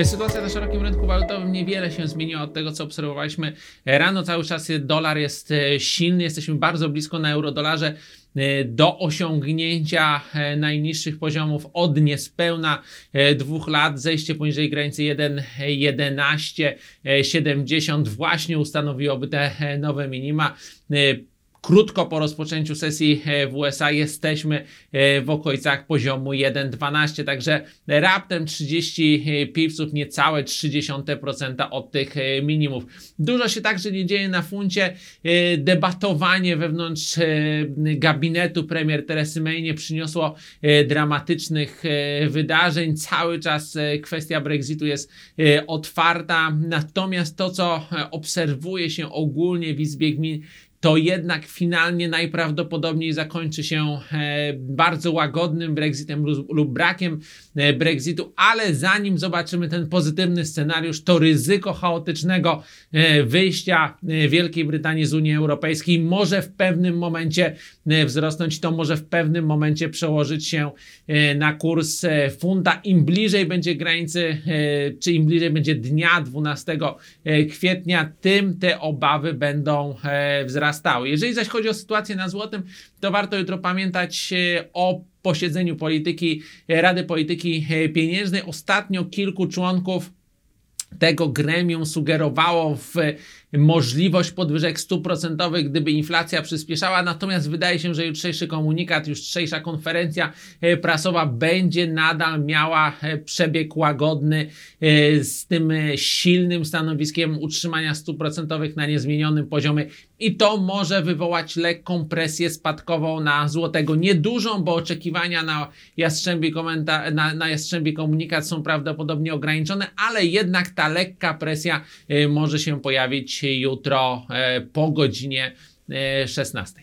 Sytuacja na szerokim rynku walutowym niewiele się zmieniła od tego, co obserwowaliśmy rano. Cały czas dolar jest e, silny, jesteśmy bardzo blisko na eurodolarze e, do osiągnięcia e, najniższych poziomów od niespełna e, dwóch lat. Zejście poniżej granicy 1,1170 właśnie ustanowiłoby te e, nowe minima. E, Krótko po rozpoczęciu sesji e, w USA jesteśmy e, w okolicach poziomu 1,12, także raptem 30 pipsów, niecałe 0,3% od tych e, minimów. Dużo się także nie dzieje na funcie. E, Debatowanie wewnątrz e, gabinetu premier Teresy May nie przyniosło e, dramatycznych e, wydarzeń. Cały czas e, kwestia Brexitu jest e, otwarta, natomiast to, co e, obserwuje się ogólnie w Izbie Gmin, to jednak finalnie najprawdopodobniej zakończy się e, bardzo łagodnym Brexitem lub, brakiem e, Brexitu, ale zanim zobaczymy ten pozytywny scenariusz, to ryzyko chaotycznego e, wyjścia Wielkiej Brytanii z Unii Europejskiej może w pewnym momencie wzrosnąć, to może w pewnym momencie przełożyć się na kurs funta. Im bliżej będzie granicy, czy im bliżej będzie dnia 12 e, kwietnia, tym te obawy będą e, wzrastały. Jeżeli zaś chodzi o sytuację na złotym, to warto jutro pamiętać e, o posiedzeniu polityki, e, Rady Polityki e, Pieniężnej. Ostatnio kilku członków tego gremium sugerowało w możliwość podwyżek procentowych, gdyby inflacja przyspieszała. Natomiast wydaje się, że jutrzejszy komunikat, jutrzejsza konferencja e, prasowa będzie nadal miała e, przebieg łagodny e, z tym silnym stanowiskiem utrzymania procentowych na niezmienionym poziomie i to może wywołać lekką presję spadkową na złotego. Niedużą, bo oczekiwania na jastrzębi, komenta- na, na jastrzębi komunikat są prawdopodobnie ograniczone, ale jednak ta lekka presja może się pojawić jutro e, po godzinie e, 16.